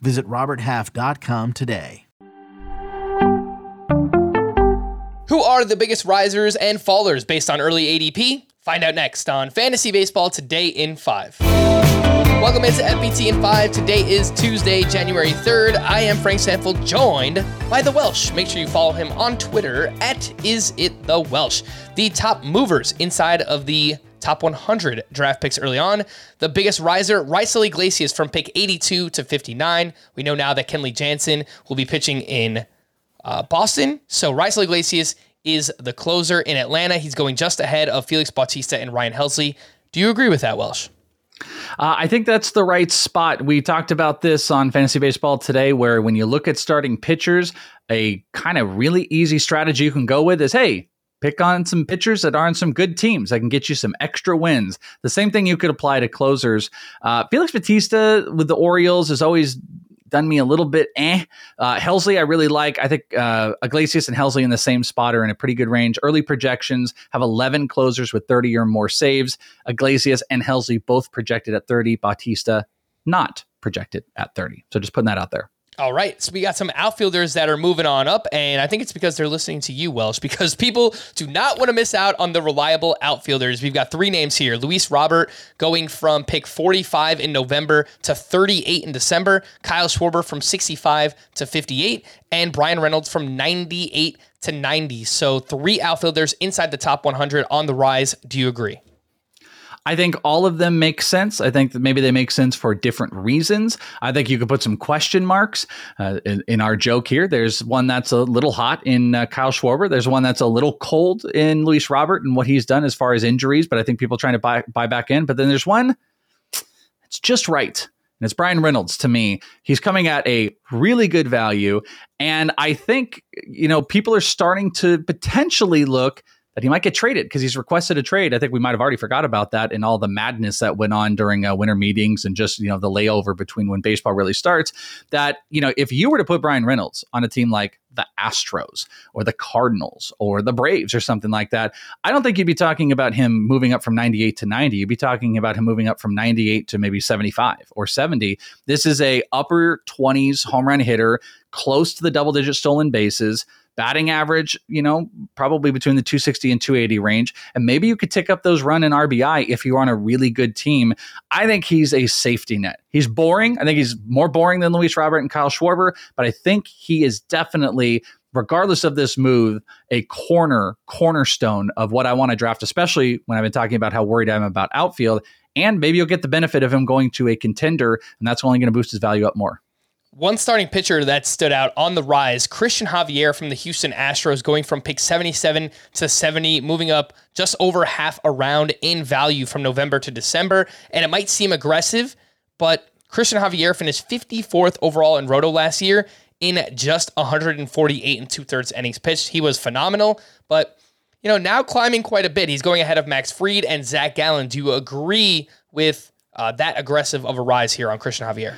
Visit RobertHalf.com today. Who are the biggest risers and fallers based on early ADP? Find out next on Fantasy Baseball Today in 5. Welcome into FBT in 5. Today is Tuesday, January 3rd. I am Frank Stampfl, joined by The Welsh. Make sure you follow him on Twitter at Is It The Welsh. The top movers inside of the top 100 draft picks early on. The biggest riser, Raisel Iglesias from pick 82 to 59. We know now that Kenley Jansen will be pitching in uh, Boston. So Raisel Iglesias is the closer in Atlanta. He's going just ahead of Felix Bautista and Ryan Helsley. Do you agree with that, Welsh? Uh, I think that's the right spot. We talked about this on Fantasy Baseball today, where when you look at starting pitchers, a kind of really easy strategy you can go with is hey, pick on some pitchers that aren't some good teams that can get you some extra wins. The same thing you could apply to closers. Uh, Felix Bautista with the Orioles is always done me a little bit eh. Uh, Helsley, I really like. I think uh, Iglesias and Helsley in the same spot are in a pretty good range. Early projections have 11 closers with 30 or more saves. Iglesias and Helsley both projected at 30. Bautista not projected at 30. So just putting that out there. All right. So we got some outfielders that are moving on up, and I think it's because they're listening to you, Welsh, because people do not want to miss out on the reliable outfielders. We've got three names here Luis Robert going from pick 45 in November to 38 in December, Kyle Schwarber from 65 to 58, and Bryan Reynolds from 98 to 90. So three outfielders inside the top 100 on the rise. Do you agree? I think all of them make sense. I think that maybe they make sense for different reasons. I think you could put some question marks uh, in, in, our joke here. There's one that's a little hot in uh, Kyle Schwarber. There's one that's a little cold in Luis Robert and what he's done as far as injuries. But I think people trying to buy buy back in. But then there's one it's just right. And it's Bryan Reynolds to me. He's coming at a really good value. And I think, you know, people are starting to potentially look that he might get traded because he's requested a trade. I think we might have already forgot about that in all the madness that went on during uh, winter meetings and just you know the layover between when baseball really starts. That you know if you were to put Bryan Reynolds on a team like the Astros or the Cardinals or the Braves or something like that, I don't think you'd be talking about him moving up from 98 to 90. You'd be talking about him moving up from 98 to maybe 75 or 70. This is a upper 20s home run hitter, close to the double digit stolen bases batting average, you know, probably between the 260 and 280 range. And maybe you could tick up those run and RBI if you're on a really good team. I think he's a safety net. He's boring. I think he's more boring than Luis Robert and Kyle Schwarber, but I think he is definitely regardless of this move, a corner cornerstone of what I want to draft, especially when I've been talking about how worried I am about outfield. And maybe you'll get the benefit of him going to a contender, and that's only going to boost his value up more. One starting pitcher that stood out on the rise, Cristian Javier from the Houston Astros, going from pick 77 to 70, moving up just over half a round in value from November to December. And it might seem aggressive, but Cristian Javier finished 54th overall in Roto last year in just 148 and two thirds innings pitched. He was phenomenal, but you know now climbing quite a bit. He's going ahead of Max Fried and Zach Gallen. Do you agree with uh, that aggressive of a rise here on Cristian Javier?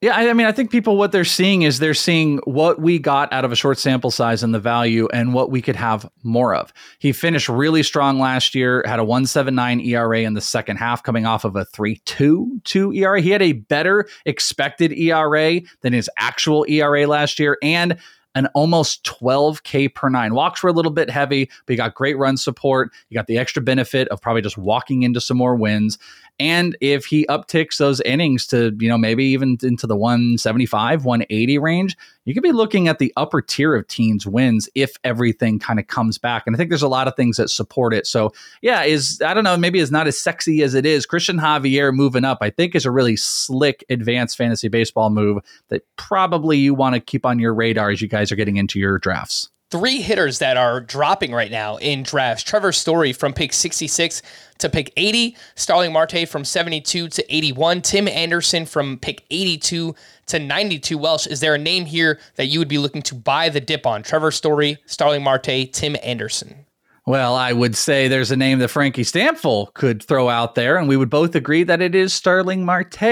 Yeah, I mean, I think people what they're seeing is they're seeing what we got out of a short sample size and the value and what we could have more of. He finished really strong last year, had a 179 ERA in the second half coming off of a 3.22 ERA. He had a better expected ERA than his actual ERA last year and an almost 12K per nine. Walks were a little bit heavy, but you got great run support. You got the extra benefit of probably just walking into some more wins. And if he upticks those innings to, you know, maybe even into the 175, 180 range, you could be looking at the upper tier of teens wins if everything kind of comes back. And I think there's a lot of things that support it. So, yeah, is I don't know, maybe it's not as sexy as it is. Cristian Javier moving up, I think, is a really slick advanced fantasy baseball move that probably you want to keep on your radar as you guys are getting into your drafts. Three hitters that are dropping right now in drafts. Trevor Story from pick 66 to pick 80, Starling Marte from 72 to 81, Tim Anderson from pick 82 to 92. Welsh, is there a name here that you would be looking to buy the dip on? Trevor Story, Starling Marte, Tim Anderson. Well, I would say there's a name that Frankie Stampfl could throw out there, and we would both agree that it is Starling Marte.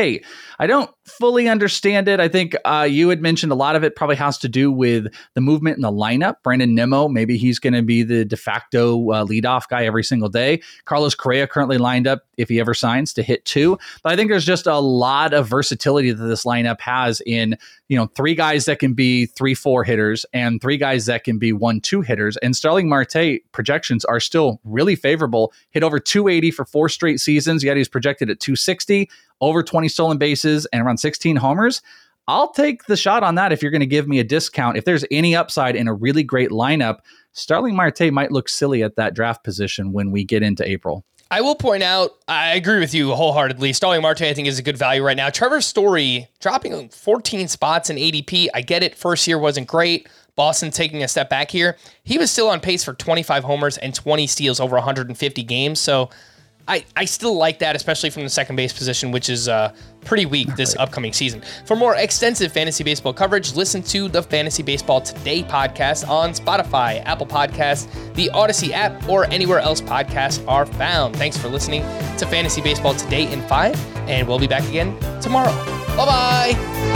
I don't fully understand it. I think uh, you had mentioned a lot of it probably has to do with the movement in the lineup. Brandon Nimmo, maybe he's going to be the de facto uh, leadoff guy every single day. Carlos Correa currently lined up, if he ever signs, to hit two. But I think there's just a lot of versatility that this lineup has in, you know, three guys that can be three, four hitters and three guys that can be one, two hitters. And Starling Marte projections are still really favorable. Hit over 280 for four straight seasons, yet he's projected at 260 over 20 stolen bases and around 16 homers. I'll take the shot on that if you're going to give me a discount. If there's any upside in a really great lineup, Starling Marte might look silly at that draft position when we get into April. I will point out, I agree with you wholeheartedly. Starling Marte, I think, is a good value right now. Trevor Story dropping 14 spots in ADP. I get it. First year wasn't great. Boston taking a step back here. He was still on pace for 25 homers and 20 steals over 150 games. So I, I still like that, especially from the second base position, which is uh, pretty weak this upcoming season. For more extensive fantasy baseball coverage, listen to the Fantasy Baseball Today podcast on Spotify, Apple Podcasts, the Audacy app, or anywhere else podcasts are found. Thanks for listening to Fantasy Baseball Today in 5, and we'll be back again tomorrow. Bye bye.